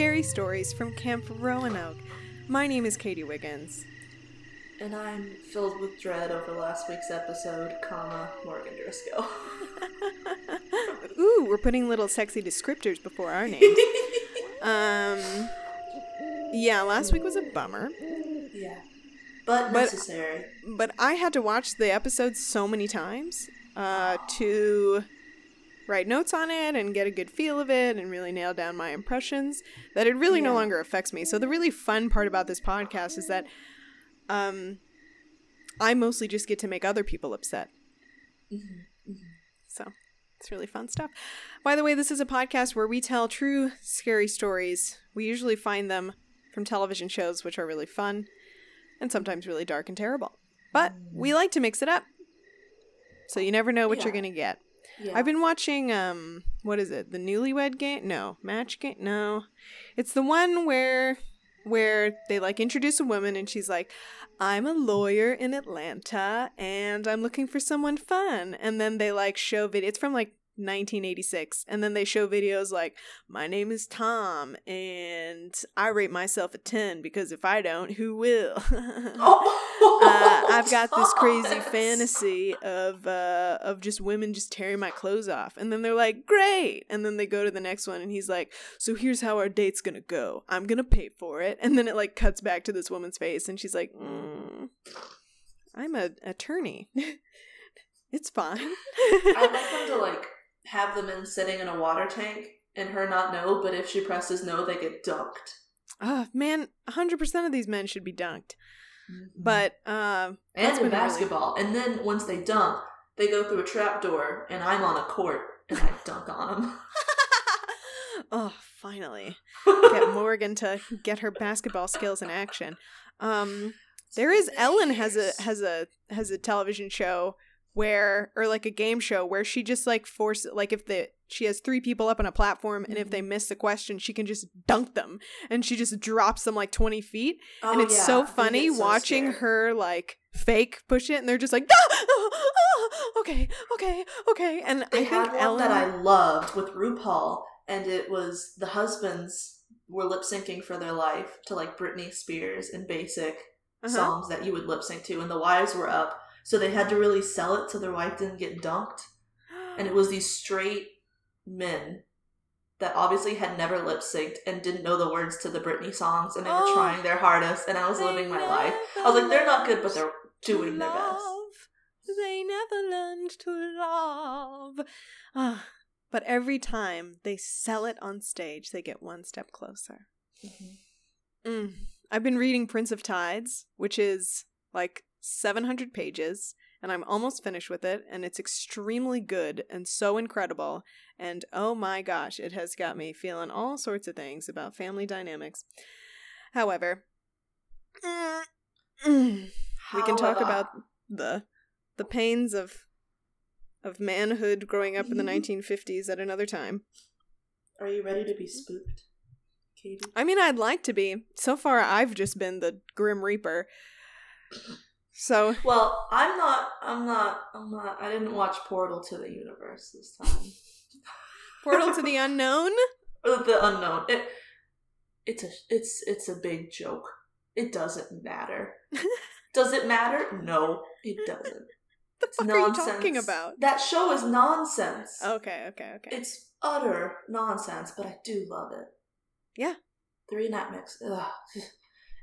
Scary Stories from Camp Roanoke. My name is Katie Wiggins. And I'm filled with dread over last week's episode, comma, Morgan Driscoll. Ooh, we're putting little sexy descriptors before our names. um, yeah, last week was a bummer, yeah. But But- necessary. but I had to watch the episode so many times uh, to write notes on it and get a good feel of it and really nail down my impressions that it really no longer affects me. So the really fun part about this podcast is that um, I mostly just get to make other people upset. Mm-hmm. Mm-hmm. So it's really fun stuff. By the way, this is a podcast where we tell true scary stories. We usually find them from television shows, which are really fun and sometimes really dark and terrible. But we mm. like to mix it up. So you never know what you're going to get. Yeah. I've been watching um what is it? The Newlywed Game? No, Match Game? No. It's the one where where they like introduce a woman and she's like, "I'm a lawyer in Atlanta and I'm looking for someone fun." And then they like show video. It's from like 1986 and then they show videos like my name is tom and i rate myself a 10 because if i don't who will Oh, uh, I've got this crazy fantasy of uh, of just women just tearing my clothes off, and then they're like, "Great!" And then they go to the next one, and he's like, "So here's how our date's gonna go. I'm gonna pay for it." And then it like cuts back to this woman's face, and she's like, mm, "I'm a attorney. it's fine." I like them to like have them in sitting in a water tank and her not know, but if she presses no, they get dunked. oh man, 100 percent of these men should be dunked, but uh, and in been really- basketball. And then once they dunk, they go through a trap door, and I'm on a court and I dunk on them. oh, finally. get Morgan to get her basketball skills in action. Um, there is Ellen has a has a has a television show where or like a game show where she just like force like if the she has three people up on a platform and if they miss the question she can just dunk them. And she just drops them like 20 feet. And Oh, it's yeah, so funny so watching scared. her like fake push it and they're just like "Ah, ah, ah, okay okay okay. And They i had think one ellen that I loved with RuPaul, and it was the husbands were lip syncing for their life to like Britney Spears and basic Uh-huh. songs that you would lip sync to, and the wives were up, so they had to really sell it so their wife didn't get dunked. And it was these straight men that obviously had never lip synced and didn't know the words to the Britney songs, and they were Oh. trying their hardest, and I was living my life. I was like, they're not good, but they're doing their best. They never learned to love. Ah, but every time they sell it on stage, they get one step closer. Mm. I've been reading Prince of Tides, which is like 700 pages, and I'm almost finished with it, and it's extremely good and so incredible. And oh my gosh, it has got me feeling all sorts of things about family dynamics. However, mm, mm, we can talk about the the pains of of manhood growing up in the Mhm. 1950s at another time. Are you ready to be spooked, Katie? I mean, I'd like to be. So far, I've just been the Grim Reaper. So, Well, I'm not. I'm not. I'm not. I didn't watch Portal to the Universe this time. Portal to the Unknown? The unknown. It. It's a. It's. It's a big joke. It doesn't matter. Does it matter? No, it doesn't. The fuck nonsense. are you talking about? That show is nonsense. Okay, okay, okay. It's utter nonsense, but I do love it. Yeah. The reenactments. Ugh.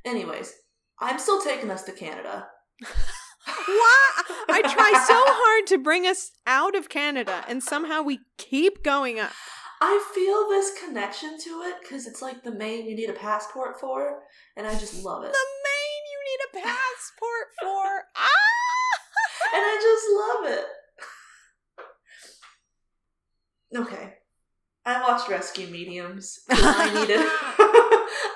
Anyways, I'm still taking us to Canada. Why? I try so hard to bring us out of Canada, and somehow we keep going up. I feel this connection to it because it's like the main you need a passport for, and I just love it. The Maine you need a passport for. Ah! and I just love it. Okay. I watched Rescue Mediums. I needed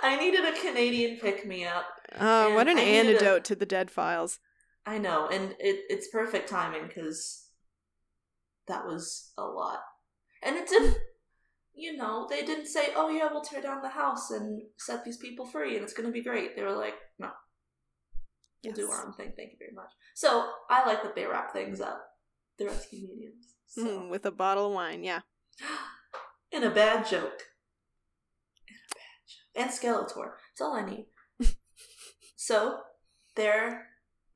I needed a Canadian pick me up. Oh, what an I needed a- antidote to the Dead Files. I know, and it, it's perfect timing because that was a lot. And it didn't, you know, they didn't say, oh yeah, we'll tear down the house and set these people free and it's going to be great. They were like, no, we'll do our own thing. Thank you very much. So I like that they wrap things up. The rescue mediums. So. Mm, with a bottle of wine, yeah. and a bad joke. In a bad and Skeletor. That's all I need. so they're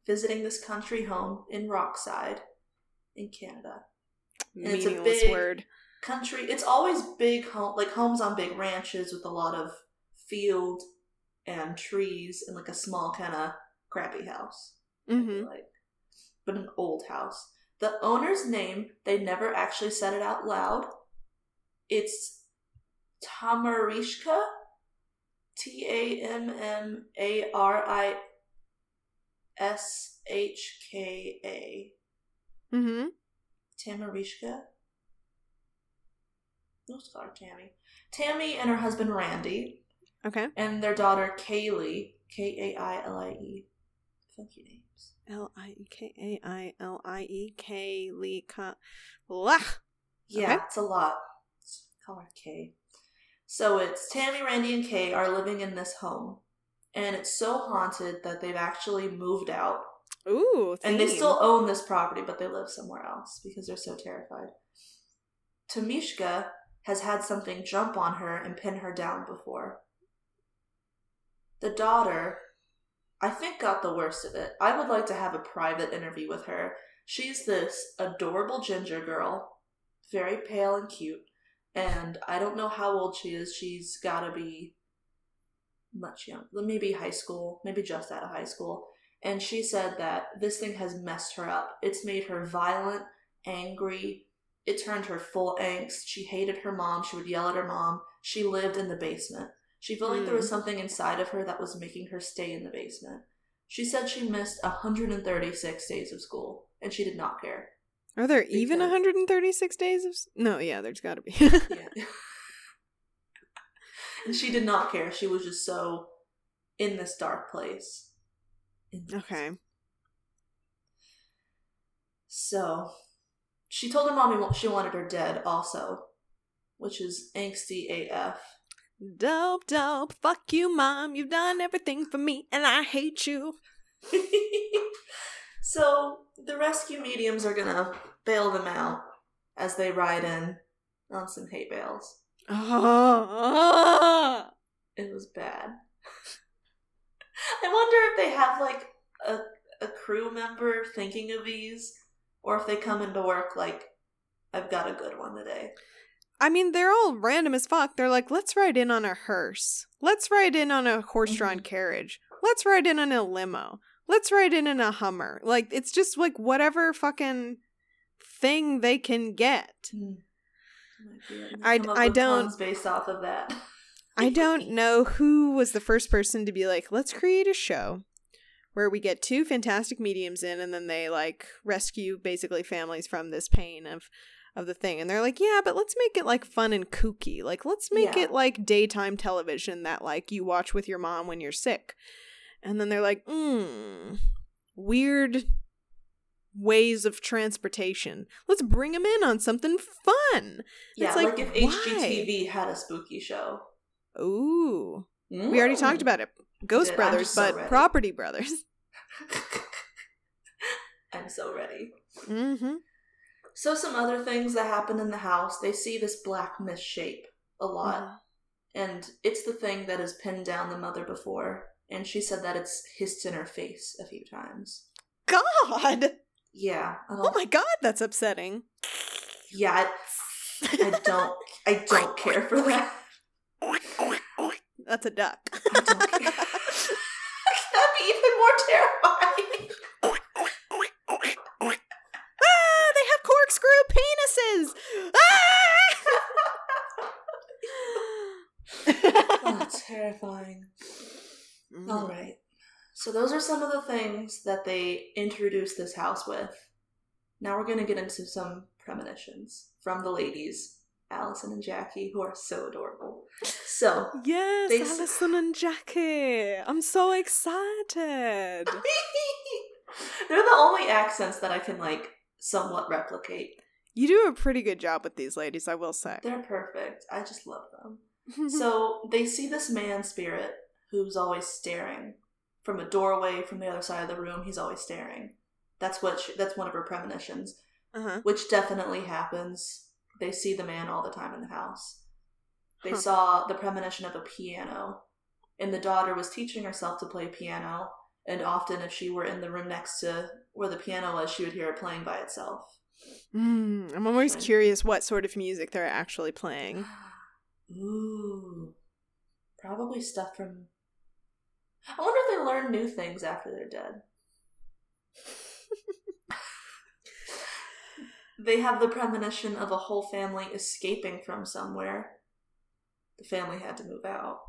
visiting this country home in Rockside in Canada. And it's a big- word. Country, it's always big home, like homes on big ranches with a lot of field and trees and like a small kind of crappy house. Mm-hmm. like, but an old house. The owner's name, they never actually said it out loud. It's Tamarishka. T A M M A R I S H K A. Mm-hmm. Tamarishka. We'll just call her Tammy. Tammy and her husband Randy, Okay. and their daughter Kaylee. K A I L I E. Funky names. L I E K A I L I E K Lee Ka Yeah, Okay. it's a lot. Call her Kay. So it's Tammy, Randy, and Kay are living in this home. And it's so haunted that they've actually moved out. Ooh, And they still own this property, but they live somewhere else because they're so terrified. Tamishka has had something jump on her and pin her down before. The daughter, I think, got the worst of it. I would like to have a private interview with her. She's this adorable ginger girl, very pale and cute, and I don't know how old she is. She's gotta be much young, maybe high school, maybe just out of high school. And she said that this thing has messed her up. It's made her violent, angry. It turned her full angst. She hated her mom. She would yell at her mom. She lived in the basement. She felt like there was Mm. something inside of her that was making her stay in the basement. She said she missed 136 days of school, and she did not care. Are there Big even 136 days of. No, yeah, there's got to be. Yeah. and she did not care. She was just so in this dark place. This- okay. So, she told her mommy she wanted her dead also, which is angsty AF. Dope, dope. Fuck you, mom. You've done everything for me, and I hate you. so, the rescue mediums are gonna bail them out as they ride in on some hay bales. It was bad. I wonder if they have like a a crew member thinking of these, or if they come into work like, I've got a good one today. I mean, they're all random as fuck. They're like, let's ride in on a hearse. Let's ride in on a horse drawn Mhm. carriage. Let's ride in on a limo. Let's ride in in a Hummer. Like, it's just like whatever fucking thing they can get. Hmm. It. I- I don't- based off of that. I don't know who was the first person to be like, let's create a show where we get two fantastic mediums in and then they like rescue basically families from this pain of of the thing. And they're like, yeah, but let's make it like fun and kooky. Like let's make Yeah. it like daytime television that like you watch with your mom when you're sick. And then they're like, mm, weird ways of transportation. Let's bring them in on something fun. Yeah, It's like, like, if why? HGTV had a spooky show. Ooh. We already talked Mm. about it. Ghost. Brothers, so but ready. Property Brothers. I'm so ready. Mm-hmm. So some other things that happen in the house, they see this black mist shape a lot. Mm-hmm. And it's the thing that has pinned down the mother before. And she said that it's hissed in her face a few times. God! Yeah. I Oh my god, that's upsetting. Yeah, I, I don't I don't care for that. That's a duck. I don't care. That'd be even more terrifying. ah, they have corkscrew penises! Oh, Ah! terrifying. Mm. All right. So those are some of the things that they introduced this house with. Now we're going to get into some premonitions from the ladies, Allison and Jackie, who are so adorable. So, Yes, They Allison and Jackie. I'm so excited. they're the only accents that I can like somewhat replicate. You do a pretty good job with these ladies, I will say. They're perfect. I just love them. so they see this man spirit who's always staring from a doorway from the other side of the room. He's always staring. That's what she, that's one of her premonitions, uh-huh. which definitely happens. They see the man all the time in the house, they Huh. saw the premonition of a piano, and the daughter was teaching herself to play piano. And often, if she were in the room next to where the piano was, she would hear it playing by itself. Mm, I'm always Fine. curious what sort of music they're actually playing. Ooh, probably stuff from. I wonder if they learn new things after they're dead. they have the premonition of a whole family escaping from somewhere. The family had to move out.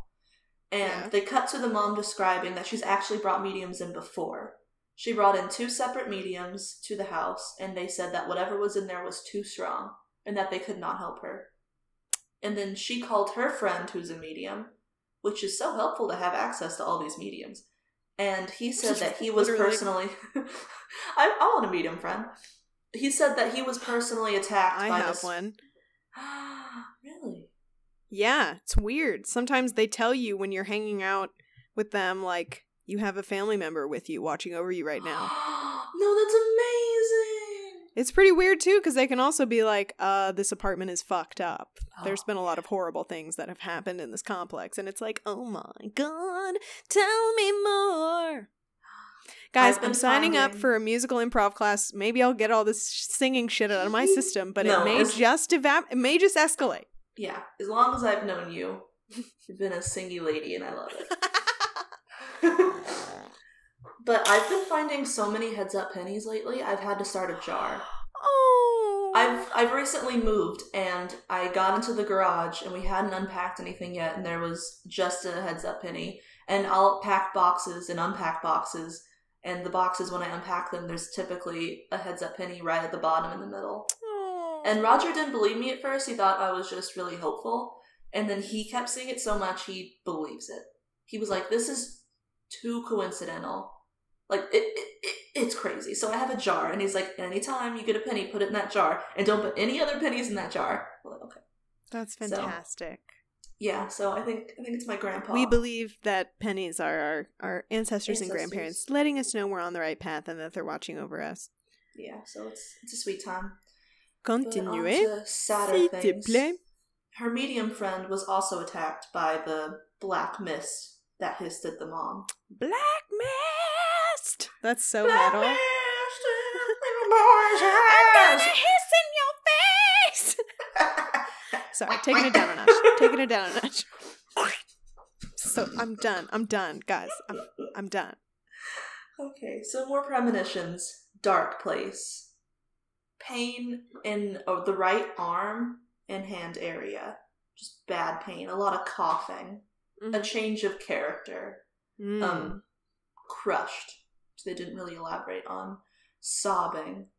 And Yeah. they cut to the mom describing that she's actually brought mediums in before. She brought in two separate mediums to the house, and they said that whatever was in there was too strong and that they could not help her. And then she called her friend, who's a medium, which is so helpful to have access to all these mediums. And he said that he was Literally. personally. I, I want meet him, friend. He said that he was personally attacked I by have this. one. really? Yeah, it's weird. Sometimes they tell you when you're hanging out with them, like, you have a family member with you watching over you right now. no, that's amazing. It's pretty weird too, because they can also be like, uh, this apartment is fucked up. There's been a lot of horrible things that have happened in this complex, and it's like, oh my god, tell me more. Guys, I'm signing up for a musical improv class. Maybe I'll get all this singing shit out of my system, but No, it may it's- just evap- it may just escalate. Yeah, as long as I've known you, you've been a singy lady, and I love it. but I've been finding so many heads up pennies lately. I've had to start a jar. oh, I've I've recently moved and I got into the garage and we hadn't unpacked anything yet and there was just a heads up penny and I'll pack boxes and unpack boxes and the boxes when I unpack them there's typically a heads up penny right at the bottom in the middle. Oh. And Roger didn't believe me at first. He thought I was just really hopeful and then he kept seeing it so much he believes it. He was like this is too coincidental. Like it, it, it it's crazy. So I have a jar, and he's like, anytime you get a penny, put it in that jar, and don't put any other pennies in that jar. I'm like, okay, That's So, fantastic. yeah. So I think I think it's my grandpa. We believe that pennies are our, our ancestors, and grandparents letting us know we're on the right path and that they're watching over us. Yeah. So it's it's a sweet time. Sadder S'il te things. plaît. Her medium friend was also attacked by the black mist that hissed at the mom. Black mist. That's so metal. mist in the boy's I'm gonna hiss in your face. Sorry, taking it down a notch. Taking it down a notch. So I'm done. I'm done, guys. I'm I'm done. Okay, so more premonitions. Dark place. Pain in oh, the right arm and hand area. Just bad pain. A lot of coughing. A change of character. Mm. Um, crushed. They didn't really elaborate on. Sobbing.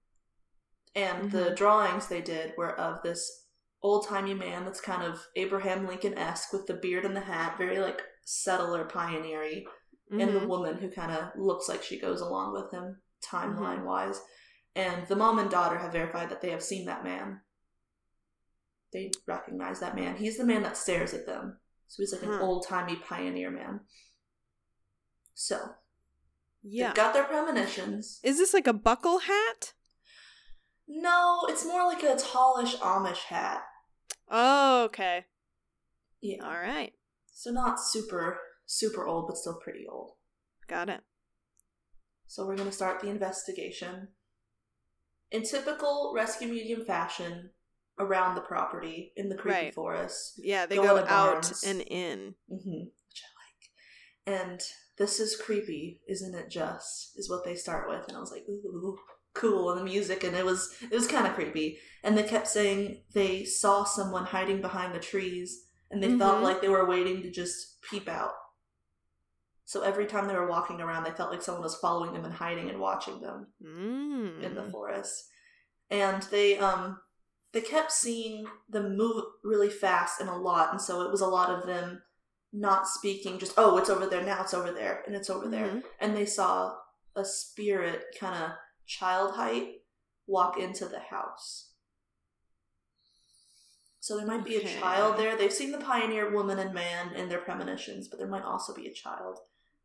And the Mhm. drawings they did were of this old timey man that's kind of Abraham Lincoln esque with the beard and the hat, very like settler pioneery and the Mhm. woman who kind of looks like she goes along with him timeline wise. And the mom and daughter have verified that they have seen that man. They recognize that man. He's the man that stares at them. So he's like an old timey pioneer man. So yeah. they've got their premonitions. Is this like a buckle hat? No, it's more like a tallish Amish hat. Oh, okay. Yeah. All right. So not super super old, but still pretty old. Got it. So we're going to start the investigation. In typical rescue medium fashion, around the property in the creepy Right. forest, Yeah, they Go out barns. and in. hmm which I like. And this is creepy, isn't it? Just is what they start with, and I was like, ooh, cool, and the music, and it was it was kind of creepy. And they kept saying they saw someone hiding behind the trees, and they felt Mhm. like they were waiting to just peep out. So every time they were walking around, they felt like someone was following them and hiding and watching them Mm. in the forest. And they um they kept seeing them move really fast and a lot, and so it was a lot of them not speaking, just oh, it's over there now, it's over there, and it's over there. Mhm. And they saw a spirit kind of child height walk into the house. So there might be a child there. They've seen the pioneer woman and man in their premonitions, but there might also be a child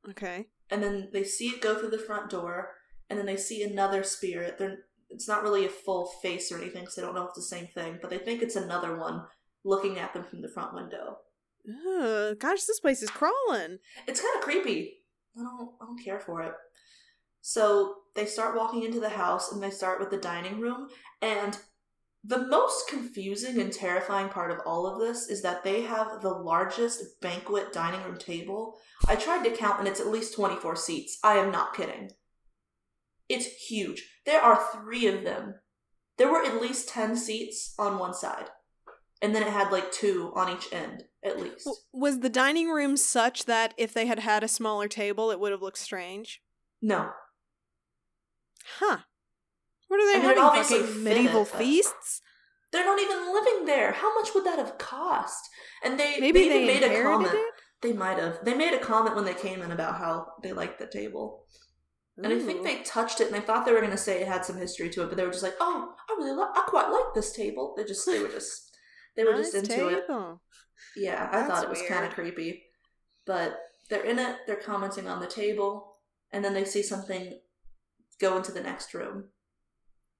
Okay. and then they see it go through the front door, and then they see another spirit. They're it's not really a full face or anything, so they don't know if it's the same thing, but they think it's another one looking at them from the front window. Ugh, gosh, this place is crawling. It's kind of creepy. I don't I don't care for it. So they start walking into the house and they start with the dining room and the most confusing and terrifying part of all of this is that they have the largest banquet dining room table. I tried to count and it's at least 24 seats. I am not kidding. It's huge. There are 3 of them. There were at least 10 seats on one side. And then it had like 2 on each end at least. Was the dining room such that if they had had a smaller table, it would have looked strange? No. Huh. What are they it having? obviously Fucking medieval feasts? They're not even living there. How much would that have cost? And they Maybe they, they, made a comment. it. They might have. They made a comment when they came in about how they liked the table. And I think they touched it and they thought they were going to say it had some history to it, but they were just like, "Oh, I really li- I quite like this table." They just they were just they were just Nice into it. Yeah, I That's thought it was kind of creepy. But they're in it, they're commenting on the table, and then they see something go into the next room.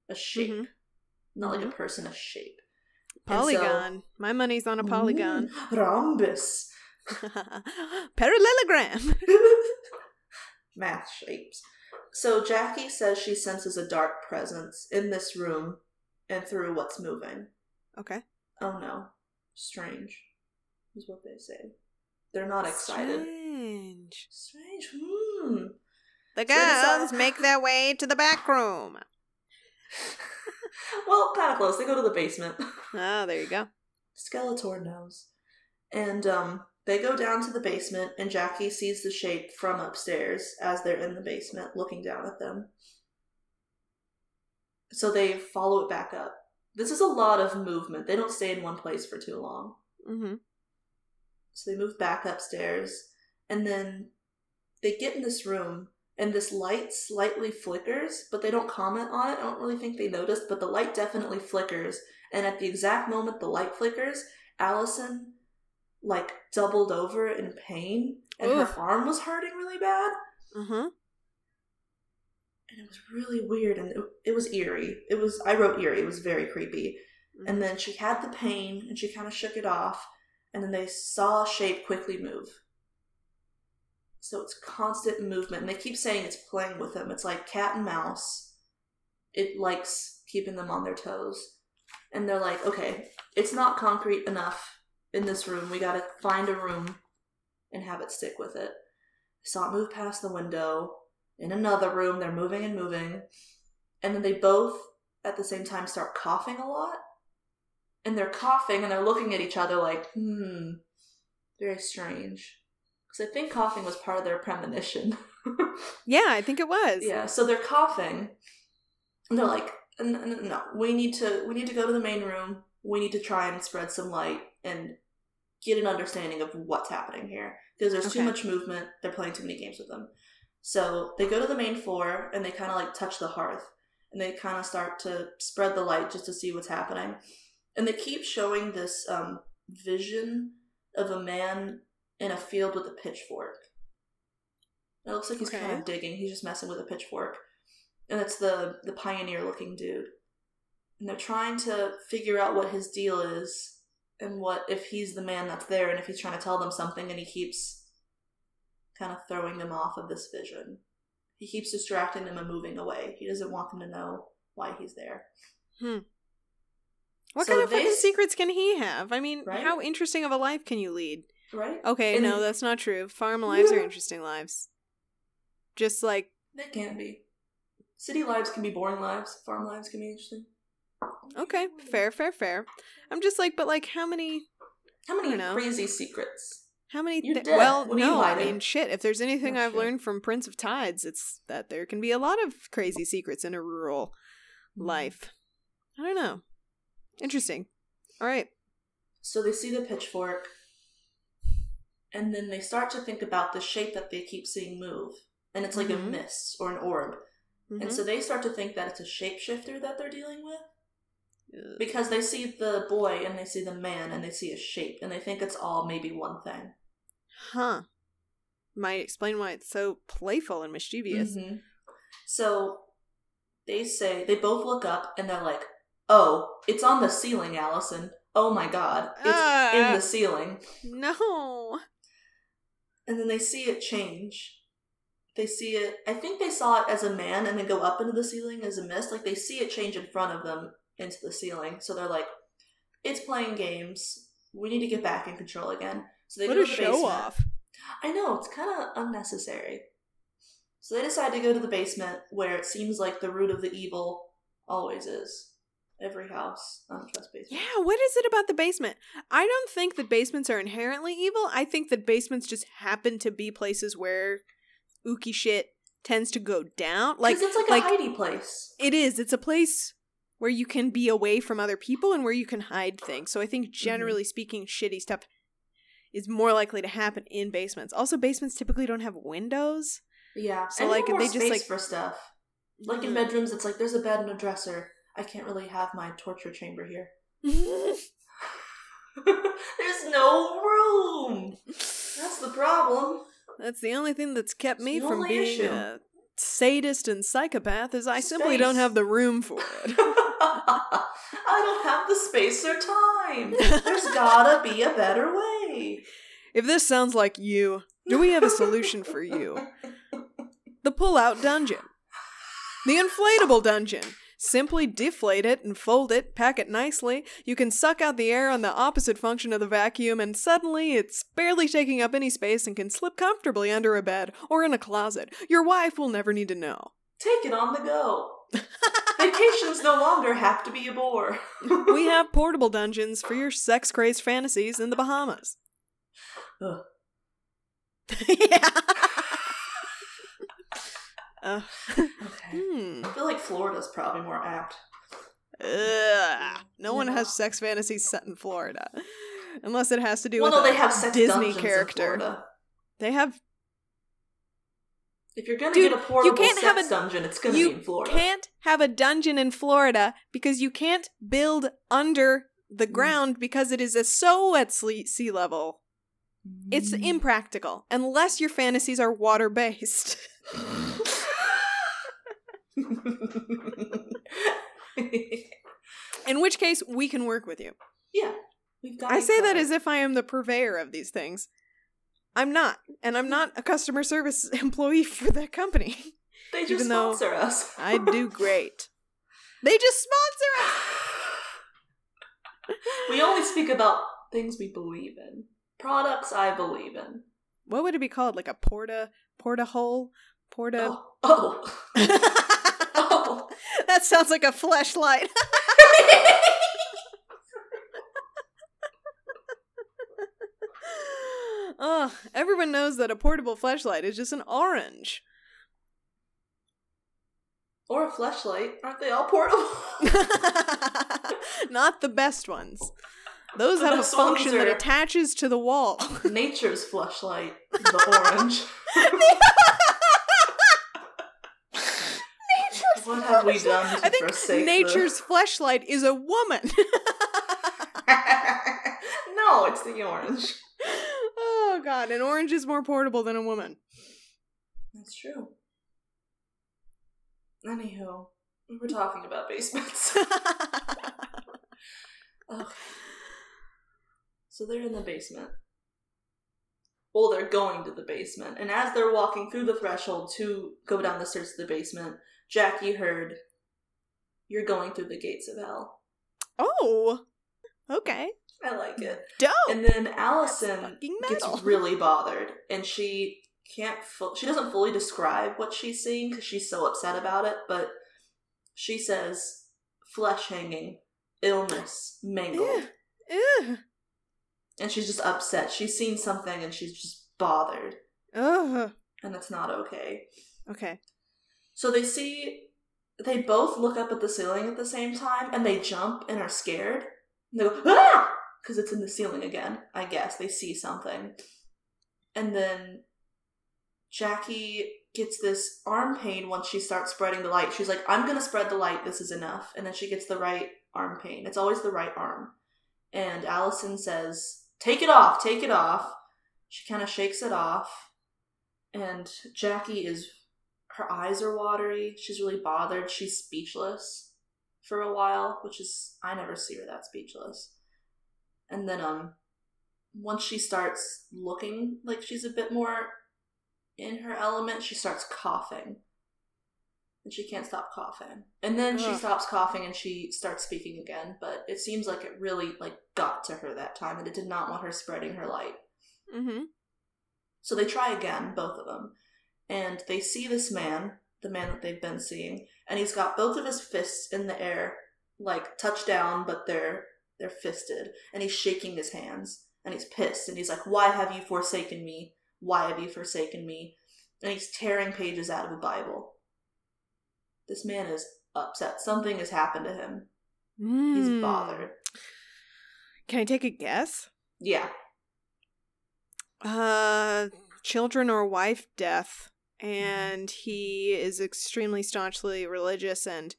A shape. Mhm. Not like a person, a shape. And so- Polygon. My money's on a polygon. Rhombus. Parallelogram. Math shapes. So Jackie says she senses a dark presence in this room and through what's moving. Okay. Oh no. Strange. Is what they say. They're not excited. Strange. Strange. Hmm. The girls uh, make their way to the back room. well, kind of close. They go to the basement. Oh, there you go. Skeletor knows. And um, they go down to the basement, and Jackie sees the shape from upstairs as they're in the basement, looking down at them. So they follow it back up. This is a lot of movement. They don't stay in one place for too long. Mm-hmm. So they move back upstairs, and then they get in this room, and this light slightly flickers, but they don't comment on it. I don't really think they noticed, but the light definitely flickers. And at the exact moment the light flickers, Allison like doubled over in pain, and Oof. her arm was hurting really bad. Uh-huh. And it was really weird, and it, it was eerie. It was I wrote eerie. It was very creepy. And then she had the pain, and she kind of shook it off, and then they saw a shape quickly move. So it's constant movement, and they keep saying it's playing with them. It's like cat and mouse. It likes keeping them on their toes. And they're like, okay, it's not concrete enough in this room. We gotta find a room and have it stick with it. Saw it move past the window. In another room, they're moving and moving. And then they both, at the same time, start coughing a lot. And they're coughing and they're looking at each other like, hmm, very strange. Because I think coughing was part of their premonition. Yeah, I think it was. yeah, so they're coughing. And they're like, "N- n- no, we need to we need to go to the main room. We need to try and spread some light and get an understanding of what's happening here. Because there's too much movement. They're playing too many games with them. So they go to the main floor and they kind of like touch the hearth. And they kind of start to spread the light just to see what's happening. And they keep showing this um, vision of a man in a field with a pitchfork. It looks like he's kind of digging. He's just messing with a pitchfork, and it's the the pioneer looking dude. And they're trying to figure out what his deal is, and what if he's the man that's there, and if he's trying to tell them something, and he keeps kind of throwing them off of this vision. He keeps distracting them and moving away. He doesn't want them to know why he's there. Hmm. What So kind of they fucking secrets can he have? I mean, Right? how interesting of a life can you lead? Right? Okay, And no, that's not true. Farm lives are interesting lives. Just like They can be. City lives can be boring lives. Farm lives can be interesting. okay, fair, fair, fair. I'm just like, but like, how many, How many crazy secrets? How many? Dead. well, What no, I mean, shit. If there's anything Oh, I've shit. learned from Prince of Tides, it's that there can be a lot of crazy secrets in a rural Mm-hmm. life. I don't know. Interesting. All right. So they see the pitchfork, and then they start to think about the shape that they keep seeing move. And it's like a Mhm. mist or an orb. And Mhm. so they start to think that it's a shapeshifter that they're dealing with. Because they see the boy and they see the man and they see a shape and they think it's all maybe one thing. Huh. Might explain why it's so playful and mischievous. Mhm. So they say, they both look up and they're like, oh, it's on the ceiling, Allison. oh my god, it's Ah. in the ceiling. No. And then they see it change. They see it, I think they saw it as a man and then go up into the ceiling as a mist. Like they see it change in front of them into the ceiling. So they're like, it's playing games. We need to get back in control again. So they What go a to the show basement. off. I know, it's kind of unnecessary. So they decide to go to the basement where it seems like the root of the evil always is. Every house on trust basement. Yeah, what is it about the basement? I don't think that basements are inherently evil. I think that basements just happen to be places where ooky shit tends to go down. Like it's like, like a hidey place. it is. It's a place where you can be away from other people and where you can hide things. So I think Mm-hmm. generally speaking, shitty stuff is more likely to happen in basements. Also, basements typically don't have windows. Yeah. So, and like, they just, like- for stuff. Like in Mm. bedrooms, it's like there's a bed and a dresser. I can't really have my torture chamber here. there's no room. That's the problem. That's the only thing that's kept me from being issue. a sadist and psychopath is I simply don't have the room for it. I don't have the space or time. There's gotta be a better way. if this sounds like you, do we have a solution for you? The pull-out dungeon. The inflatable dungeon. Simply deflate it and fold it, pack it nicely. You can suck out the air on the opposite function of the vacuum, and suddenly it's barely taking up any space and can slip comfortably under a bed or in a closet. Your wife will never need to know. Take it on the go. Vacations no longer have to be a bore. We have portable dungeons for your sex crazed fantasies in the Bahamas. Ugh. yeah. Uh, Okay. hmm. I feel like Florida's probably more apt. Ugh. No one has sex fantasies set in Florida. Unless it has to do well, with no, they have sex Disney character. Florida. They have If you're gonna Dude, get a portable can't sex have a- dungeon, it's gonna you be in Florida. You can't have a dungeon in Florida because you can't build under the Mm. ground because it is a so at sea level. It's Mm. impractical unless your fantasies are water based. In which case, we can work with you. yeah, we've got. I say that as if I am the purveyor of these things. I'm not, and I'm not a customer service employee for that company. they just even sponsor us. I do great. They just sponsor us. we only speak about things we believe in. Products I believe in. What would it be called? Like a porta porta hole? Porta Oh, oh, oh. That sounds like a flashlight. Oh, everyone knows that a portable flashlight is just an orange. or a flashlight. Aren't they all portable? Not the best ones. Those The have a function that attaches to the wall. Nature's flashlight, is the orange. what have we done I think nature's flashlight is a woman. no, it's the orange. Oh god, an orange is more portable than a woman. That's true. Anywho, we were talking about basements. okay. So they're in the basement. Well, they're going to the basement, and as they're walking through the threshold to go down the stairs to the basement, Jackie heard, "You're going through the gates of hell." oh. Okay. I like it. Dope. And then Allison gets really bothered, and she can't. Fu- she doesn't fully describe what she's seeing because she's so upset about it. But she says, "Flesh hanging, illness, mangled," Ugh. and she's just upset. She's seen something, and she's just bothered, Ugh. and it's not okay. Okay. So they see. They both look up at the ceiling at the same time, and they jump and are scared. And they go, ah! Because it's in the ceiling again, I guess. They see something. And then Jackie gets this arm pain once she starts spreading the light. She's like, I'm going to spread the light. This is enough. And then she gets the right arm pain. It's always the right arm. And Allison says, Take it off, take it off. She kind of shakes it off. And Jackie is, her eyes are watery. She's really bothered. She's speechless for a while, which is, I never see her that speechless. And then um once she starts looking like she's a bit more in her element, she starts coughing. And she can't stop coughing. And then she Ugh. stops coughing and she starts speaking again, but it seems like it really like got to her that time and it did not want her spreading her light. Mm-hmm. So they try again, both of them, and they see this man, the man that they've been seeing, and he's got both of his fists in the air, like touchdown, but they're they're fisted, and he's shaking his hands, and he's pissed, and he's like, "Why have you forsaken me? Why have you forsaken me?" And he's tearing pages out of a Bible. This man is upset. Something has happened to him. He's Mm. bothered. Can I take a guess? Yeah. Uh, children or wife death, and he is extremely staunchly religious and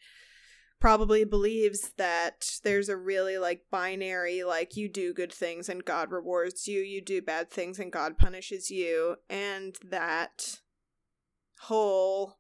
probably believes that there's a really like binary like you do good things and God rewards you, you do bad things and God punishes you, and that whole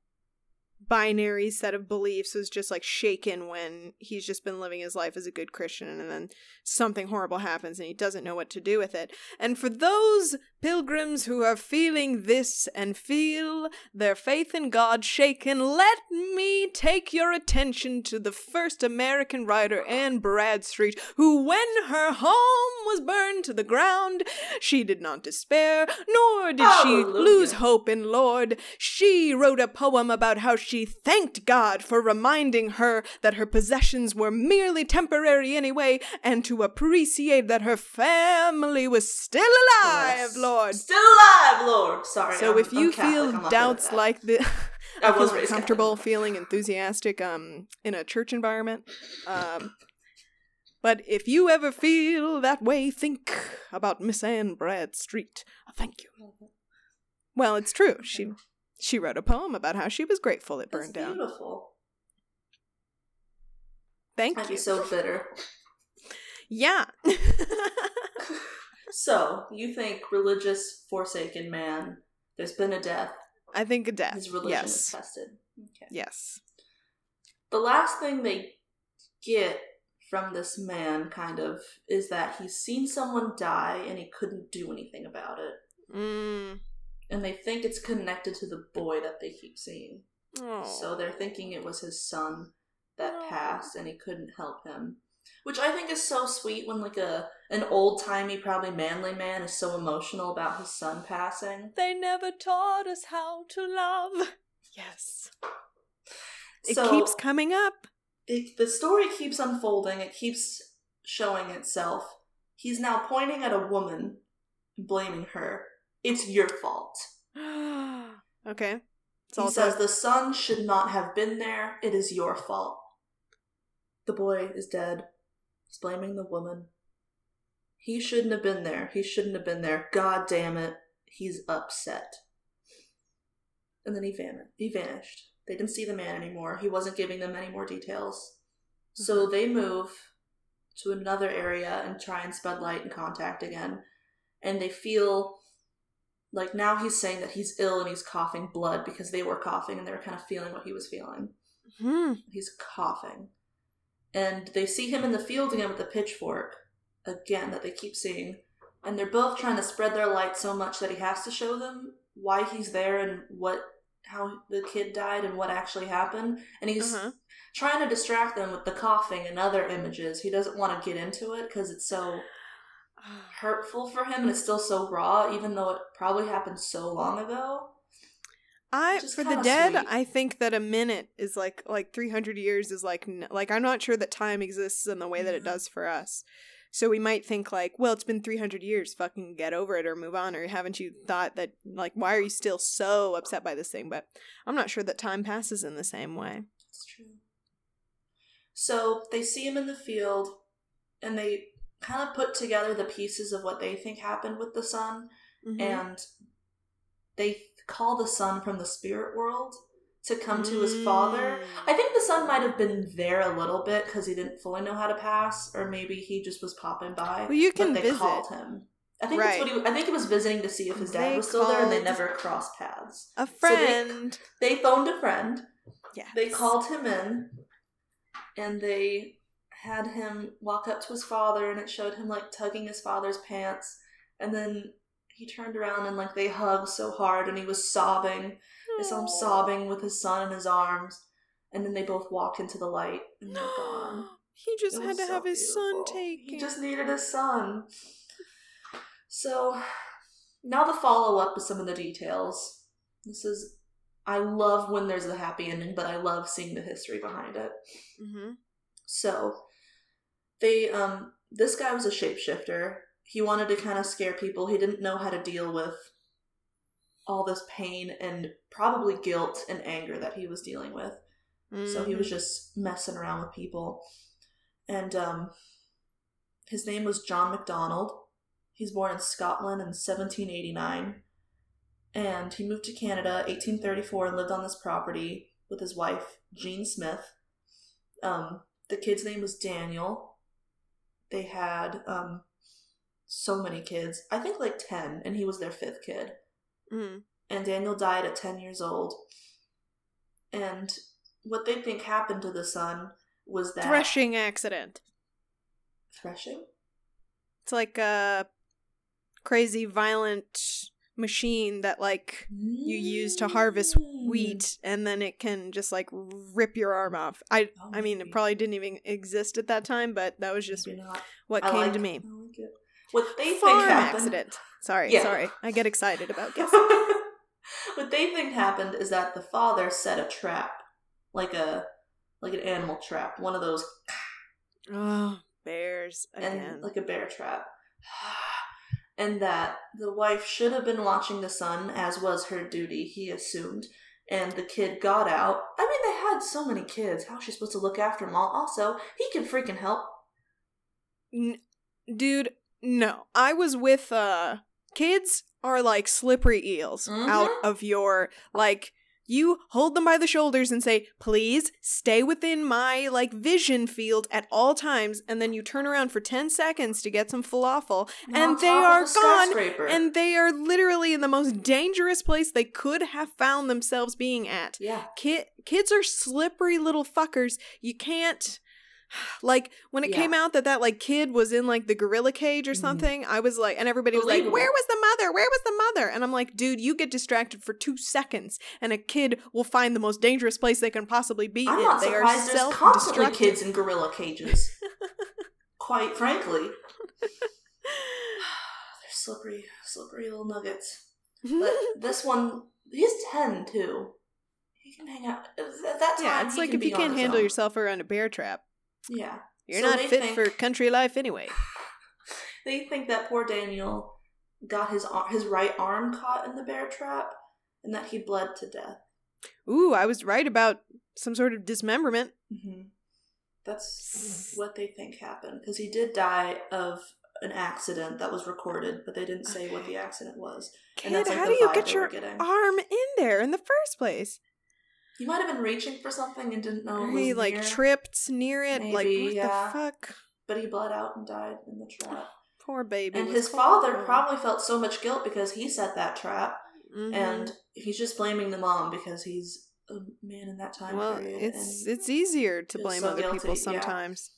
binary set of beliefs was just like shaken when he's just been living his life as a good Christian and then something horrible happens and he doesn't know what to do with it. And for those pilgrims who are feeling this and feel their faith in God shaken, let me take your attention to the first American writer, Anne Bradstreet, who, when her home was burned to the ground, she did not despair, nor did she lose hope in Lord. She wrote a poem about how she thanked God for reminding her that her possessions were merely temporary anyway, and to appreciate that her family was still alive, Yes. Lord. Still alive, Lord. Sorry. So I'm- if you feel doubts like this. I I was feel comfortable Catholic. feeling enthusiastic um in a church environment. Um but if you ever feel that way, think about Miss Anne Bradstreet. Thank you. Well, it's true. She she wrote a poem about how she was grateful it That's burned down. beautiful. Thank I'd you. so bitter. yeah. So, you think religious forsaken man, there's been a death, I think a death. his religion is yes. tested. Okay. Yes. The last thing they get from this man, kind of, is that he's seen someone die and he couldn't do anything about it. Mm. And they think it's connected to the boy that they keep seeing. Oh. So they're thinking it was his son that No. passed and he couldn't help him. Which I think is so sweet when like a an old timey, probably manly man is so emotional about his son passing. They never taught us how to love. Yes. It so keeps coming up. it, the story keeps unfolding, it keeps showing itself. He's now pointing at a woman, blaming her. It's your fault. okay. It's he says the son should not have been there. It is your fault. The boy is dead. He's blaming the woman. He shouldn't have been there. He shouldn't have been there. God damn it. He's upset. And then he vanished. He vanished. They didn't see the man anymore. He wasn't giving them any more details. So they move to another area and try and spread light and contact again. And they feel like now he's saying that he's ill and he's coughing blood because they were coughing and they were kind of feeling what he was feeling. Hmm. He's coughing. And they see him in the field again with the pitchfork, again, that they keep seeing. And they're both trying to spread their light so much that he has to show them why he's there and what how the kid died and what actually happened. And he's Uh-huh. trying to distract them with the coughing and other images. He doesn't want to get into it because it's so hurtful for him and it's still so raw, even though it probably happened so long ago. I for the dead, sweet. I think that a minute is like like 300 years is like like I'm not sure that time exists in the way that it Mhm. does for us. So we might think like, well, it's been 300 years, fucking get over it or move on or haven't you thought that like why are you still so upset by this thing? But I'm not sure that time passes in the same way. It's true. So they see him in the field and they kind of put together the pieces of what they think happened with the son Mhm. and they call the son from the spirit world to come to his father. Mm. I think the son might have been there a little bit because he didn't fully know how to pass, or maybe he just was popping by. Well, you can but they visit. called him. I think that's what he. I think he was visiting to see if his dad They was still there, and they never crossed paths. a they- friend. They phoned a friend. yes. They called him in, and they had him walk up to his father and it showed him like tugging his father's pants and then he turned around and like they hugged so hard and he was sobbing. I saw him sobbing with his son in his arms and then they both walked into the light and they're gone. he just had to so have his son beautiful. taken. He just needed his son. So now the follow up with some of the details. This is I love when there's a happy ending, but I love seeing the history behind it. hmm So they um this guy was a shapeshifter. He wanted to kind of scare people. He didn't know how to deal with all this pain and probably guilt and anger that he was dealing with. So he was just messing around with people. And um his name was John MacDonald. He's born in Scotland in 1789. And he moved to Canada 1834 and lived on this property with his wife, Jean Smith. Um, the kid's name was Daniel. They had um, so many kids. I think like 10, and he was their fifth kid Mm. and Daniel died at 10 years old. And what they think happened to the son was that Threshing accident. threshing. It's like a crazy violent machine that like you use to harvest Mm. wheat and then it can just like rip your arm off. I Oh, I mean it probably didn't even exist at that time, but that was just what I came like- to me. I like it. What they Farm think happened. accident. Sorry, Yeah. sorry. I get excited about guessing. what they think happened is that the father set a trap, like a like an animal trap, one of those, oh, bears again. and like a bear trap. And that the wife should have been watching the son, as was her duty, he assumed. And the kid got out. I mean, they had so many kids. How is she supposed to look after them all? Also, he can freaking help. N- dude, no. I was with uh kids are like slippery eels out Mhm. of your like you hold them by the shoulders and say, "Please stay within my like vision field at all times," and then you turn around for 10 seconds to get some falafel and they are a gone and they are literally in the most dangerous place they could have found themselves being at. yeah, Kid, kids are slippery little fuckers. You can't like when it Yeah. came out that that like kid was in like the gorilla cage or Mhm. something. I was like, and everybody was like, "Where was the mother? Where was the mother?" And I'm like, "Dude, you get distracted for two seconds, and a kid will find the most dangerous place they can possibly be I'm in. not they are surprised there's constantly self-destructive." kids in gorilla cages. Quite frankly, they're slippery, slippery little nuggets. But this one, he's ten too. He can hang out at that time. yeah, it's like if you can't handle own. yourself around a bear trap, Yeah, you're So not fit think- for country life anyway. they think that poor Daniel got his his right arm caught in the bear trap, and that he bled to death. Ooh, I was right about some sort of dismemberment. hmm That's what they think happened because he did die of an accident that was recorded, but they didn't say what the accident was. And Kid, that's like how do you get your getting. arm in there in the first place? He might have been reaching for something and didn't know he like near, tripped near it. like what yeah. the fuck? but he bled out and died in the trap. Poor baby. and his father probably felt so much guilt because he set that trap, Mhm. and he's just blaming the mom because he's a man in that time well, period. it's it's easier to blame so other guilty, people yeah. sometimes.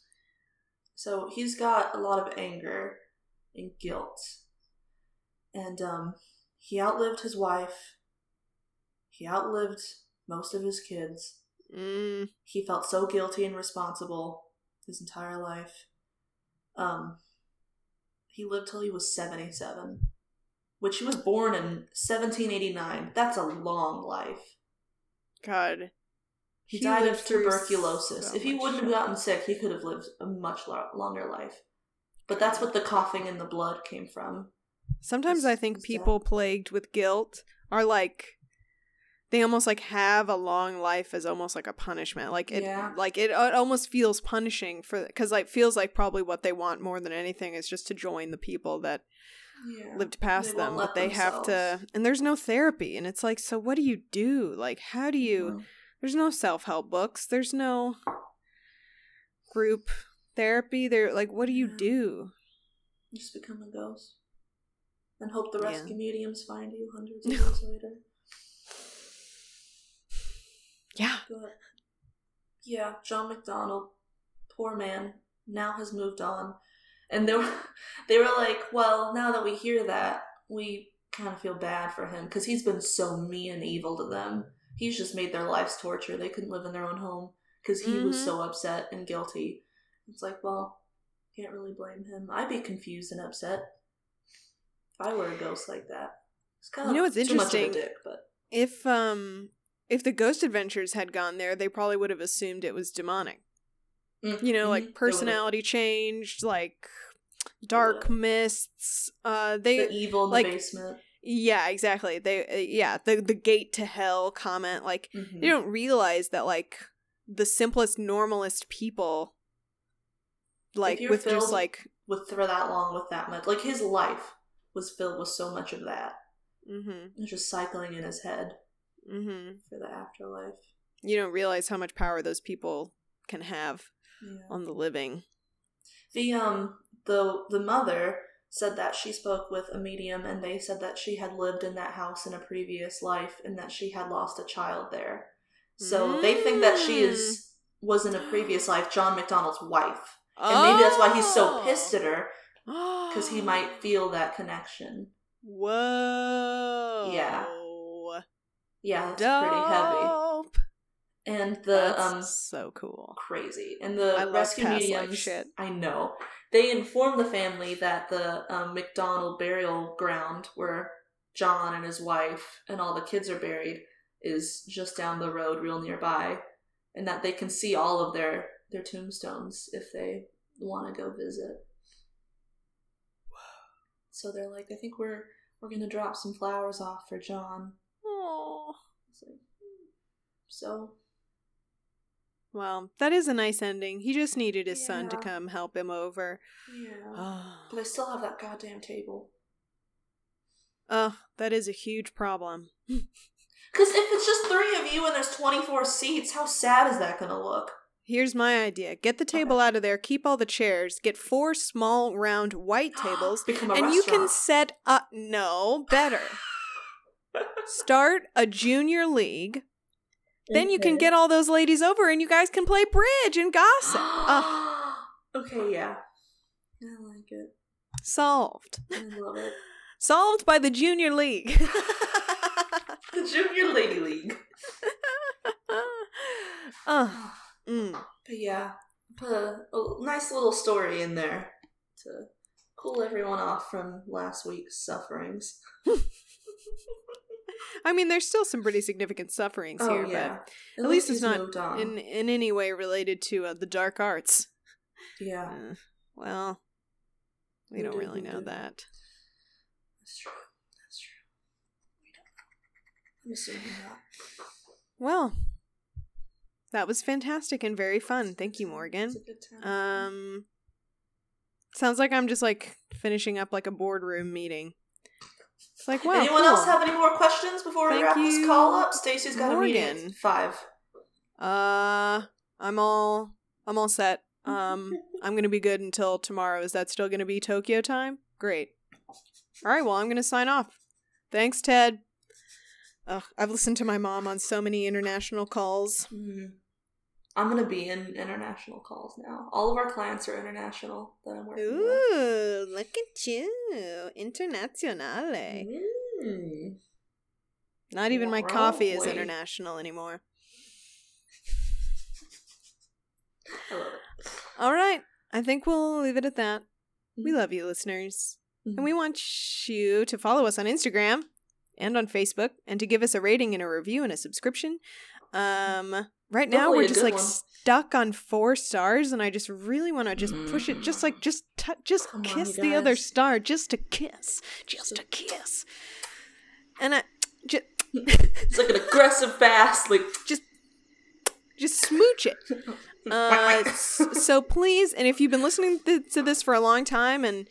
So he's got a lot of anger and guilt. And um he outlived his wife. He outlived most of his kids. Mm, He felt so guilty and responsible his entire life. Um he lived till he was 77, which he was born in 1789. That's a long life. God. He, He died of tuberculosis. so if he wouldn't have gotten sick, he could have lived a much lo- longer life. But that's what the coughing and the blood came from. Sometimes I think people plagued with guilt are like they almost like have a long life as almost like a punishment. Like it Yeah. like it, it almost feels punishing for cuz like feels like probably what they want more than anything is just to join the people that Yeah. lived past They them, but they have to and there's no therapy and it's like so what do you do? Like how do you Mhm. there's no self-help books. There's no group therapy. There like what do you Yeah. do? Just become a ghost. And hope the rescue mediums find you hundreds of years later. Yeah. But yeah, John McDonald, poor man. now has moved on. And they were they were like, well, now that we hear that, we kind of feel bad for him because he's been so mean and evil to them. He's just made their lives torture. They couldn't live in their own home because he was Mhm. so upset and guilty. It's like, well, can't really blame him. I'd be confused and upset if I were a ghost like that. It's kind You of know what's too much of a interesting? dick, but If um if the Ghost Adventures had gone there, they probably would have assumed it was demonic. Mm, You know, like would've- personality changed, like dark would've. mists. Uh, they the evil in like- the basement. yeah, exactly. They uh, yeah the the gate to hell comment. Like Mhm. they don't realize that like the simplest, normalest people, like with just like with for that long with that much like his life was filled with so much of that mm-hmm it's just cycling in his head mm-hmm for the afterlife you don't realize how much power those people can have yeah. on the living. the um the the mother said that she spoke with a medium and they said that she had lived in that house in a previous life and that she had lost a child there so they think that she Mm. is was in a previous life john mcdonald's wife and maybe that's why he's so pissed at her because he might feel that connection Whoa. Yeah. Yeah it's pretty heavy and the That's um so cool. crazy. And the I rescue mediums, shit. I know, they inform the family that the um, McDonald burial ground where John and his wife and all the kids are buried is just down the road, real nearby, and that they can see all of their their tombstones if they want to go visit. So they're like, I think we're we're gonna drop some flowers off for John. It's like, hmm. So Well, that is a nice ending. He just needed his son to come help him over. yeah, but I still have that goddamn table. oh that is a huge problem. Because if it's just three of you and there's 24 seats, how sad is that going to look? Here's my idea. Get the table out of there, keep all the chairs, get four small round white tables, and you can set up no, better. Start a junior league. Then you can get all those ladies over and you guys can play bridge and gossip. Ah, okay, yeah. I like it. solved. I love it. Solved by the junior league. The Junior Lady League. uh, mm. But yeah, put a, a nice little story in there to cool everyone off from last week's sufferings. I mean, there's still some pretty significant sufferings oh, here, yeah. but at least it's not in in any way related to uh, the dark arts. Yeah, Uh, well, we We don't really know did. that. that's true. That's true. We don't. I'm assuming not. Well, that was fantastic and very fun. Thank you, Morgan. It's a good time. Um, sounds like I'm just like finishing up like a boardroom meeting. It's like, wow. Anyone cool. else have any more questions before we Thank wrap this call up? Stacy's got a meeting Morgan. five. Uh, I'm all I'm all set. Um, I'm gonna be good until tomorrow. Is that still gonna be Tokyo time? Great. All right. Well, I'm gonna sign off. Thanks, Ted. Ugh, I've listened to my mom on so many international calls. Mhm. I'm gonna be in international calls now. All of our clients are international that I'm working with. Ooh, look at you, internazionale. Mm. Not even my coffee is international anymore. I love it. All right. I think we'll leave it at that. We Mhm. love you, listeners. Mhm. And we want you to follow us on Instagram and on Facebook and to give us a rating and a review and a subscription. Um, right now we're just like one. stuck on four stars, and I just really want to just push it, just like just t- just Come kiss you the other star, just to kiss, just to kiss. And I just It's like an aggressive fast, like just just smooch it. Uh, so please, and if you've been listening th- to this for a long time and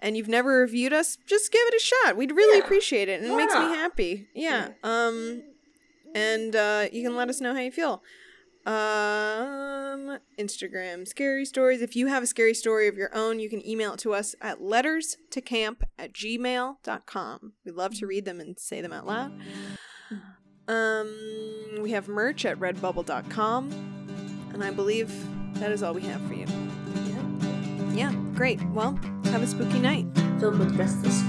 and you've never reviewed us, just give it a shot. We'd really Yeah. appreciate it, and it Why makes me not? happy. Yeah. Um, and uh, you can let us know how you feel. Um, Instagram scary stories. If you have a scary story of your own, you can email it to us at letters to camp at gmail.com. We love to read them and say them out loud. Um, we have merch at redbubble.com. And I believe that is all we have for you. yeah. Yeah, great. Well, have a spooky night. Filled with restless